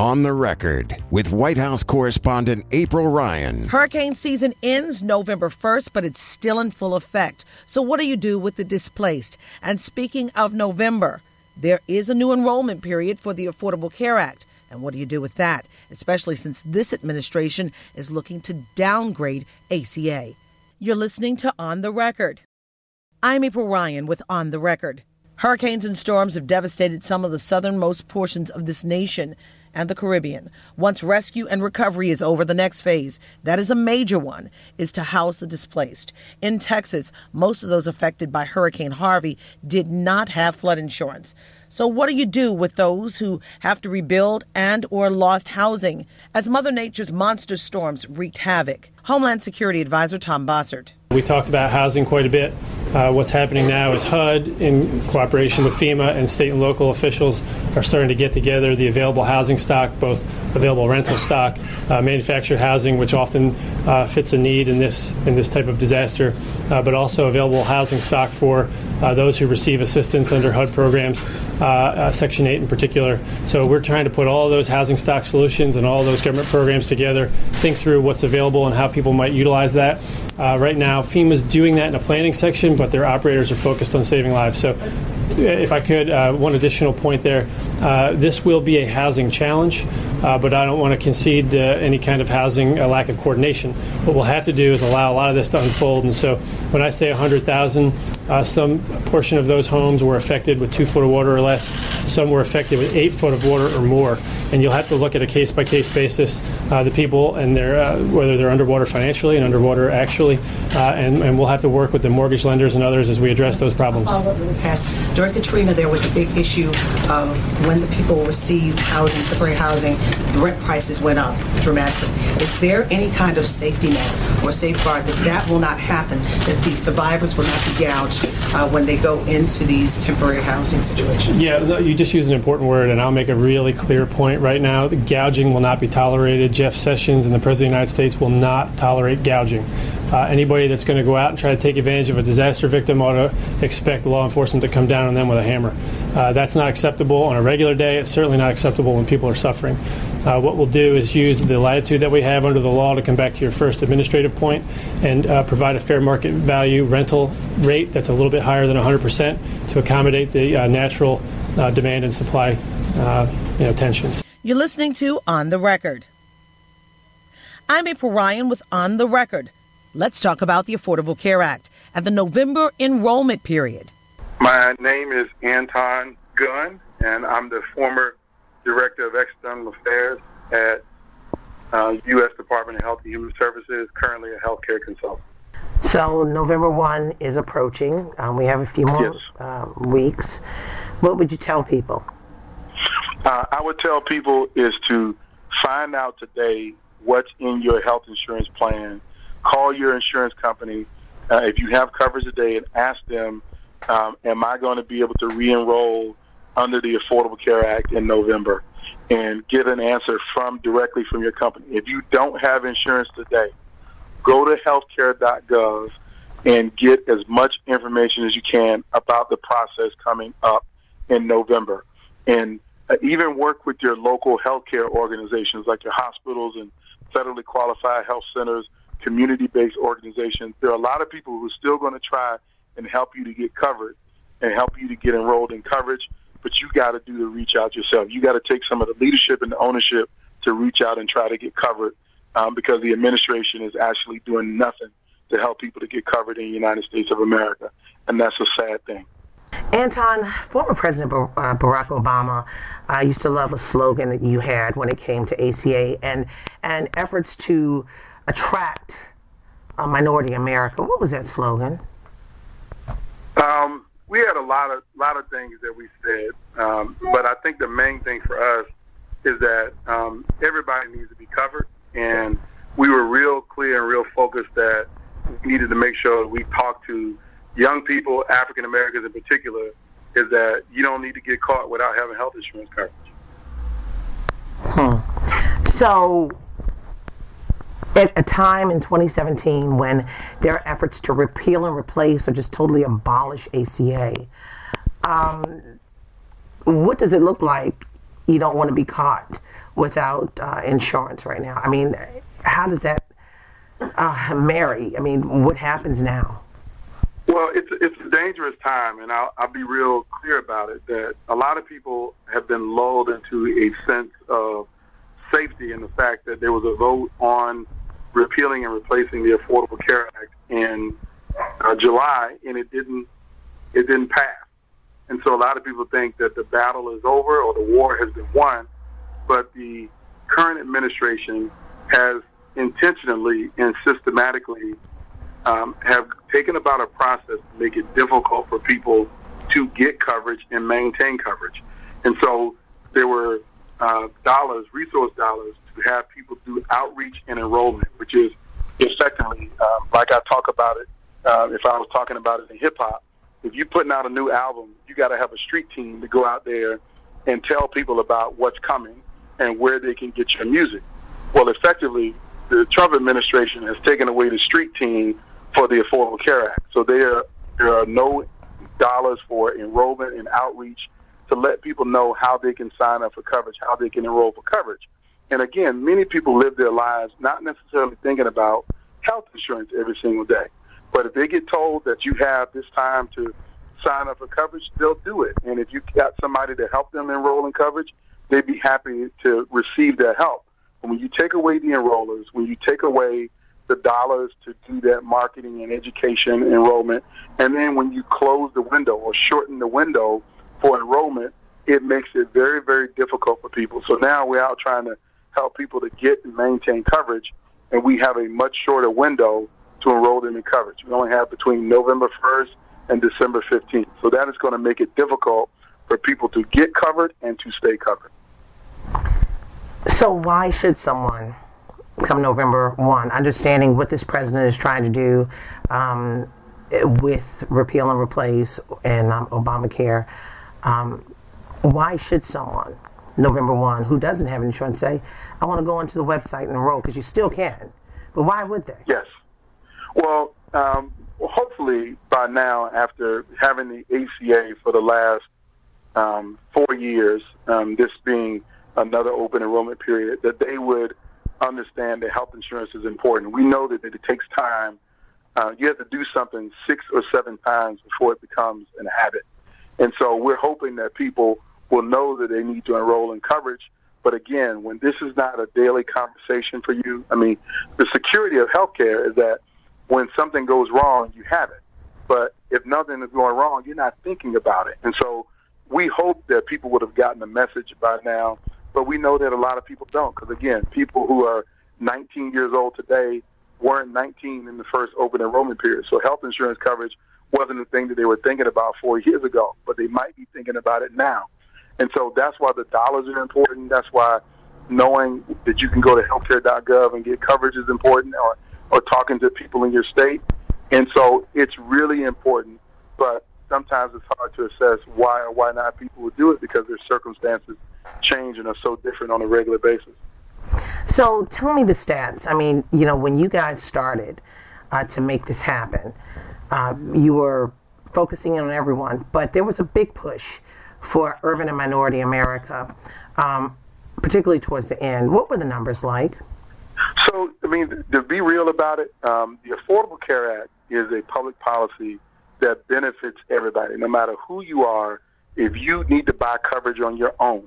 On the record with White House correspondent April Ryan. Hurricane season ends November 1st, but it's still in full effect. So, what do you do with the displaced? And speaking of November, there is a new enrollment period for the Affordable Care Act. And what do you do with that, especially since this administration is looking to downgrade ACA? You're listening to On the Record. I'm April Ryan with On the Record. Hurricanes and storms have devastated some of the southernmost portions of this nation and the Caribbean. Once rescue and recovery is over, the next phase, that is a major one, is to house the displaced. In Texas, most of those affected by Hurricane Harvey did not have flood insurance. So what do you do with those who have to rebuild and or lost housing as Mother Nature's monster storms wreaked havoc? Homeland Security Advisor Tom Bossert. We talked about housing quite a bit. Uh, what's happening now is HUD, in cooperation with FEMA and state and local officials, are starting to get together the available housing stock, both available rental stock, uh, manufactured housing, which often uh, fits a need in this in this type of disaster, uh, but also available housing stock for uh, those who receive assistance under HUD programs, uh, Section 8 in particular. So we're trying to put all those housing stock solutions and all those government programs together, think through what's available and how people might utilize that. right now, FEMA is doing that in a planning section but their operators are focused on saving lives. So, if I could, uh, one additional point there. Uh, this will be a housing challenge, uh, but I don't want to concede any kind of housing lack of coordination. What we'll have to do is allow a lot of this to unfold. And so, when I say 100,000, uh, some portion of those homes were affected with two foot of water or less. Some were affected with eight foot of water or more. And you'll have to look at a case by case basis uh, the people and their uh, whether they're underwater financially and underwater actually, uh, and, and we'll have to work with the mortgage lenders and others as we address those problems. During Katrina, there was a big issue of when the people received housing, temporary housing, rent prices went up dramatically. Is there any kind of safety net or safeguard that that will not happen, that the survivors will not be gouged? uh, when they go into these temporary housing situations. Yeah, you just use an important word, and I'll make a really clear point right now. The gouging will not be tolerated. Jeff Sessions and the President of the United States will not tolerate gouging. Uh, anybody that's going to go out and try to take advantage of a disaster victim ought to expect law enforcement to come down on them with a hammer. Uh, that's not acceptable on a regular day. It's certainly not acceptable when people are suffering. Uh, what we'll do is use the latitude that we have under the law to come back to your first administrative point and uh, provide a fair market value rental rate that's a little bit higher than 100% to accommodate the uh, natural uh, demand and supply you know, tensions. You're listening to On the Record. I'm April Ryan with On the Record. Let's talk about the Affordable Care Act and the November enrollment period. My name is Anton Gunn, and I'm the former Director of External Affairs at uh, U.S. Department of Health and Human Services, currently a healthcare consultant. So November 1 is approaching. Um, we have a few more yes. uh, weeks. What would you tell people? Uh, I would tell people is to find out today what's in your health insurance plan call your insurance company uh, if you have coverage today and ask them, um, am I going to be able to re-enroll under the Affordable Care Act in November? And get an answer from directly from your company. If you don't have insurance today, go to healthcare.gov and get as much information as you can about the process coming up in November. And uh, even work with your local healthcare organizations like your hospitals and federally qualified health centers community based organizations. There are a lot of people who are still going to try and help you to get covered and help you to get enrolled in coverage, but you got to do the reach out yourself. You got to take some of the leadership and the ownership to reach out and try to get covered um, because the administration is actually doing nothing to help people to get covered in the United States of America, and that's a sad thing. Anton, former President uh, Barack Obama uh, used to love a slogan that you had when it came to ACA and and efforts to attract a minority America. What was that slogan? Um, we had a lot of lot of things that we said, um, but I think the main thing for us is that um, everybody needs to be covered, and we were real clear and real focused that we needed to make sure that we talked to young people, African Americans in particular, is that you don't need to get caught without having health insurance coverage. Hmm. So at a time in 2017 when there are efforts to repeal and replace or just totally abolish ACA. Um, what does it look like you don't want to be caught without uh, insurance right now. I mean, how does that uh, marry? I mean, what happens now? Well, it's it's a dangerous time, and I'll, I'll be real clear about it. That a lot of people have been lulled into a sense of safety in the fact that there was a vote on repealing and replacing the Affordable Care Act in uh, July, and it didn't it didn't pass. And so a lot of people think that the battle is over or the war has been won, but the current administration has intentionally and systematically um, have taken about a process to make it difficult for people to get coverage and maintain coverage. And so there were uh, dollars, resource dollars, to have people do outreach and enrollment, which is effectively, um, like I talk about it, uh, if I was talking about it in hip hop, if you're putting out a new album, you got to have a street team to go out there and tell people about what's coming and where they can get your music. Well, effectively, the Trump administration has taken away the street team for the Affordable Care Act. So there, there are no dollars for enrollment and outreach to let people know how they can sign up for coverage, how they can enroll for coverage. And again, many people live their lives not necessarily thinking about health insurance every single day. But if they get told that you have this time to sign up for coverage, they'll do it. And if you got somebody to help them enroll in coverage, they'd be happy to receive that help. And when you take away the enrollers, when you take away the dollars to do that marketing and education enrollment, and then when you close the window or shorten the window for enrollment, it makes it very, very difficult for people. So now we're out trying to help people to get and maintain coverage, and we have a much shorter window to enroll them in coverage. We only have between November 1st and December 15th. So that is going to make it difficult for people to get covered and to stay covered. So why should someone come November 1, understanding what this president is trying to do um, with repeal and replace and um, Obamacare, um, why should someone November 1 who doesn't have insurance say, I want to go onto the website and enroll because you still can. But why would they? Yes. Well, um, hopefully by now, after having the ACA for the last um, four years, um, this being another open enrollment period, that they would understand that health insurance is important. We know that, it takes time. Uh, you have to do something six or seven times before it becomes an habit. And so we're hoping that people will know that they need to enroll in coverage. But again, when this is not a daily conversation for you, I mean, the security of healthcare is that when something goes wrong, you have it. But if nothing is going wrong, you're not thinking about it. And so we hope that people would have gotten the message by now, but we know that a lot of people don't. Because again, people who are 19 years old today weren't 19 in the first open enrollment period. So health insurance coverage wasn't the thing that they were thinking about four years ago, but they might be thinking about it now. And so that's why the dollars are important. That's why knowing that you can go to healthcare.gov and get coverage is important, or, or talking to people in your state. And so it's really important, but sometimes it's hard to assess why or why not people would do it because their circumstances change and are so different on a regular basis. So tell me the stats. I mean, you know, when you guys started uh, to make this happen, uh, you were focusing on everyone, but there was a big push for urban and minority America, um, particularly towards the end. What were the numbers like? So, I mean, to be real about it, um, the Affordable Care Act is a public policy that benefits everybody, no matter who you are. If you need to buy coverage on your own,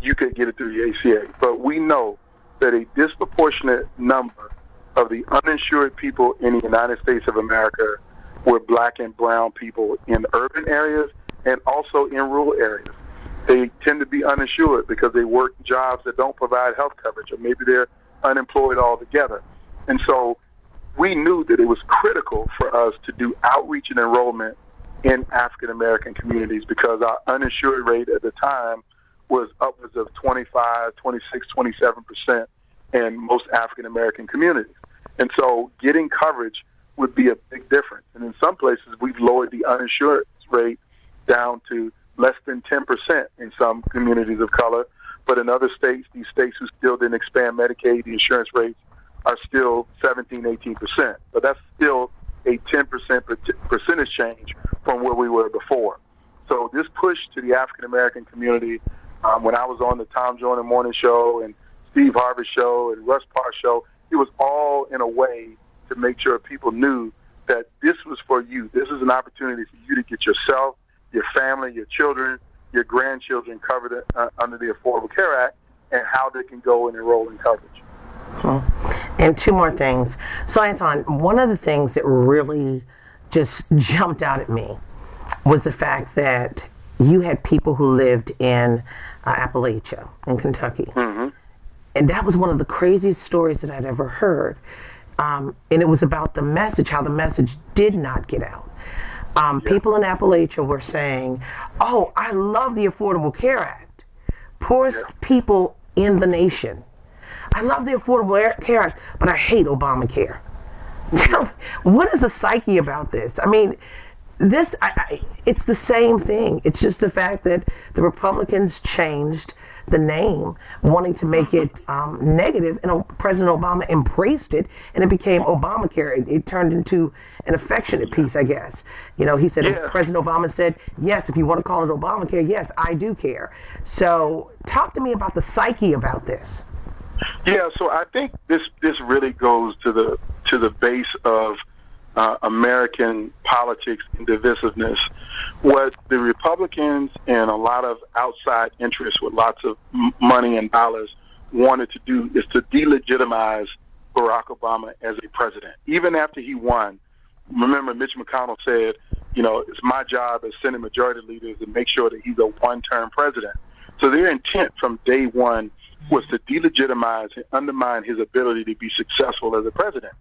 you could get it through the ACA. But we know that a disproportionate number of the uninsured people in the United States of America were black and brown people in urban areas and also in rural areas. They tend to be uninsured because they work jobs that don't provide health coverage, or maybe they're unemployed altogether. And so we knew that it was critical for us to do outreach and enrollment in African American communities because our uninsured rate at the time was upwards of 25, 26, 27 percent in most African American communities. And so getting coverage would be a big difference. And in some places, we've lowered the uninsured rate down to less than 10% in some communities of color. But in other states, these states who still didn't expand Medicaid, the insurance rates are still 17, 18%. But that's still a 10% percentage change from where we were before. So this push to the African American community Um, when I was on the Tom Joyner Morning Show and Steve Harvey Show and Russ Parr Show, it was all in a way to make sure people knew that this was for you. This is an opportunity for you to get yourself, your family, your children, your grandchildren covered uh, under the Affordable Care Act and how they can go and enroll in coverage. Hmm. And two more things. So, Anton, one of the things that really just jumped out at me was the fact that you had people who lived in uh, Appalachia, in Kentucky. Mm-hmm. And that was one of the craziest stories that I'd ever heard. Um, and it was about the message, how the message did not get out. Um, yeah. People in Appalachia were saying, Oh, I love the Affordable Care Act. Poorest yeah. people in the nation. I love the Affordable Care Act, but I hate Obamacare. what is the psyche about this? I mean, this I, I, it's the same thing. It's just the fact that the Republicans changed the name, wanting to make it um, negative, and President Obama embraced it, and it became Obamacare. It, it turned into an affectionate piece, I guess. You know, he said yeah. President Obama said, "Yes, if you want to call it Obamacare, yes, I do care." So, talk to me about the psyche about this. Yeah, so I think this this really goes to the to the base of uh, American politics and divisiveness. What the Republicans and a lot of outside interests with lots of m- money and dollars wanted to do is to delegitimize Barack Obama as a president. Even after he won, remember Mitch McConnell said, you know, it's my job as Senate Majority Leader to make sure that he's a one-term president. So their intent from day one was to delegitimize and undermine his ability to be successful as a president.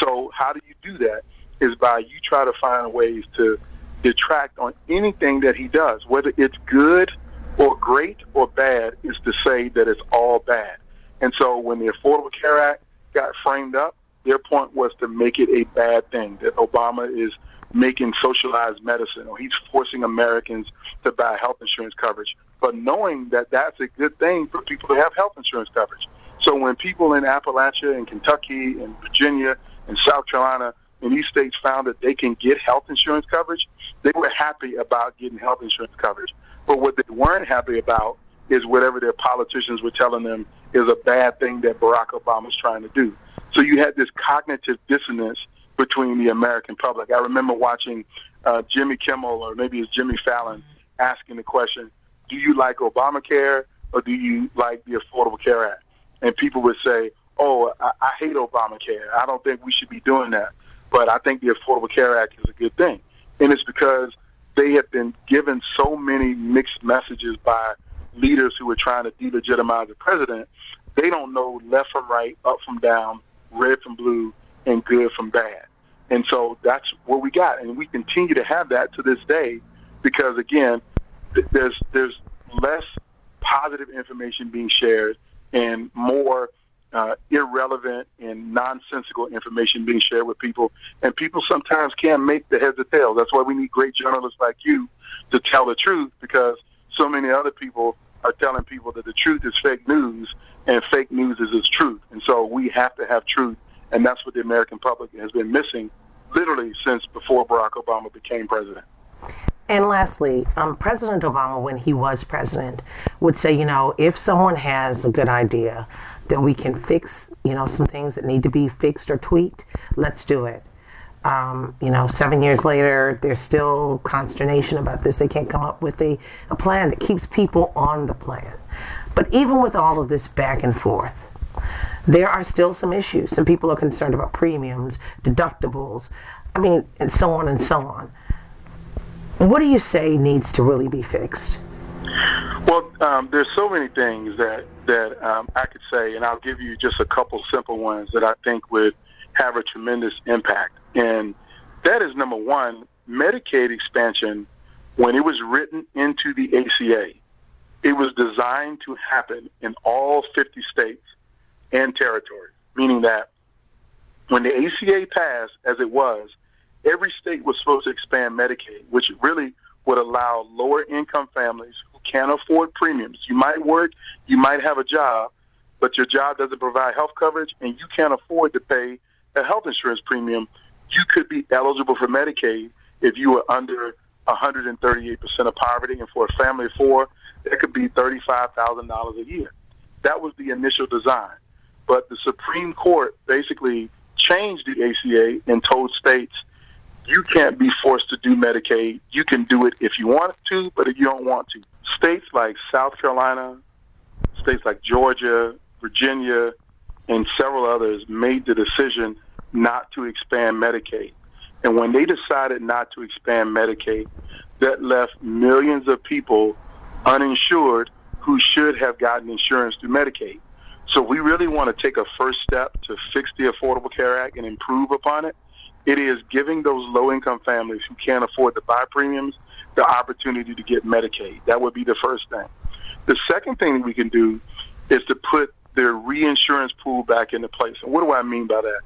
So how do you do that? Is by you try to find ways to detract on anything that he does, whether it's good or great or bad, is to say that it's all bad. And so when the Affordable Care Act got framed up, their point was to make it a bad thing, that Obama is making socialized medicine or he's forcing Americans to buy health insurance coverage, but knowing that that's a good thing for people to have health insurance coverage. So when people in Appalachia and Kentucky and Virginia and South Carolina and these states found that they can get health insurance coverage, they were happy about getting health insurance coverage. But what they weren't happy about is whatever their politicians were telling them is a bad thing that Barack Obama is trying to do. So you had this cognitive dissonance between the American public. I remember watching uh, Jimmy Kimmel or maybe it's Jimmy Fallon asking the question, "Do you like Obamacare or do you like the Affordable Care Act?" And people would say, "Oh, I, I hate Obamacare. I don't think we should be doing that." But I think the Affordable Care Act is a good thing, and it's because they have been given so many mixed messages by leaders who are trying to delegitimize the president. They don't know left from right, up from down, red from blue, and good from bad. And so that's what we got, and we continue to have that to this day, because again, there's there's less positive information being shared and more uh, irrelevant and nonsensical information being shared with people, and people sometimes can't make the heads or tails. That's why we need great journalists like you to tell the truth, because so many other people are telling people that the truth is fake news and fake news is its truth. And so we have to have truth and that's what the American public has been missing literally since before Barack Obama became president. And lastly, um, President Obama, when he was president, would say, you know, if someone has a good idea that we can fix, you know, some things that need to be fixed or tweaked, let's do it. Um, you know, seven years later, there's still consternation about this. They can't come up with a, a plan that keeps people on the plan. But even with all of this back and forth, there are still some issues. Some people are concerned about premiums, deductibles, I mean, and so on and so on. What do you say needs to really be fixed? Well, um, there's so many things that that um, I say, and I'll give you just a couple simple ones that I think would have a tremendous impact. And that is number one, Medicaid expansion. When it was written into the ACA, it was designed to happen in all 50 states and territories, meaning that when the ACA passed, as it was, every state was supposed to expand Medicaid, which really would allow lower income families who can't afford premiums. You might work, you might have a job, but your job doesn't provide health coverage and you can't afford to pay a health insurance premium. You could be eligible for Medicaid if you were under 138% of poverty, and for a family of four, that could be $35,000 a year. That was the initial design. But the Supreme Court basically changed the ACA and told states you can't be forced to do Medicaid. You can do it if you want to, but if you don't want to. States like South Carolina, states like Georgia, Virginia, and several others made the decision not to expand Medicaid. And when they decided not to expand Medicaid, that left millions of people uninsured who should have gotten insurance through Medicaid. So we really want to take a first step to fix the Affordable Care Act and improve upon it. It is giving those low income families who can't afford to buy premiums the opportunity to get Medicaid. That would be the first thing. The second thing we can do is to put their reinsurance pool back into place. And what do I mean by that?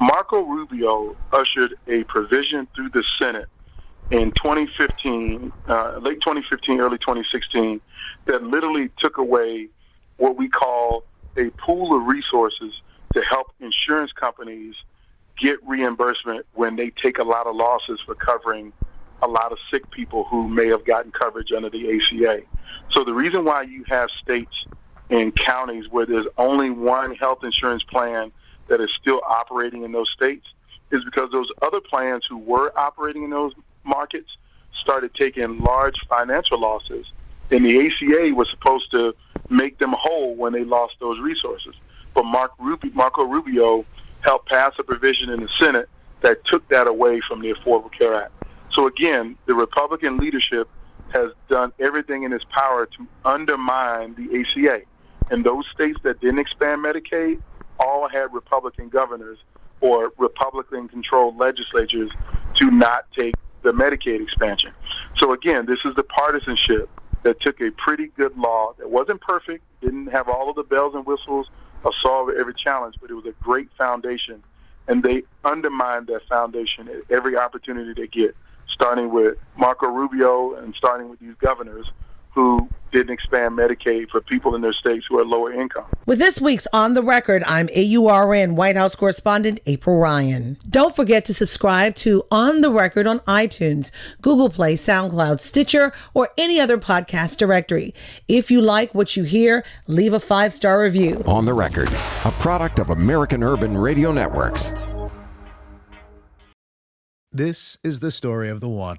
Marco Rubio ushered a provision through the Senate in 2015, uh, late 2015, early 2016, that literally took away what we call a pool of resources to help insurance companies get reimbursement when they take a lot of losses for covering a lot of sick people who may have gotten coverage under the ACA. So the reason why you have states and counties where there's only one health insurance plan that is still operating in those states is because those other plans who were operating in those markets started taking large financial losses, and the ACA was supposed to make them whole when they lost those resources. But Mark Rubio, Marco Rubio helped pass a provision in the Senate that took that away from the Affordable Care Act. So again, the Republican leadership has done everything in its power to undermine the ACA. And those states that didn't expand Medicaid all had Republican governors or Republican controlled legislatures to not take the Medicaid expansion. So again, this is the partisanship that took a pretty good law that wasn't perfect, didn't have all of the bells and whistles or solve every challenge, but it was a great foundation. And they undermined that foundation at every opportunity they get, starting with Marco Rubio and starting with these governors who didn't expand Medicaid for people in their states who are lower income. With this week's On the Record, I'm AURN White House correspondent April Ryan. Don't forget to subscribe to On the Record on iTunes, Google Play, SoundCloud, Stitcher, or any other podcast directory. If you like what you hear, leave a five star review. On the Record, a product of American Urban Radio Networks. This is the story of the one.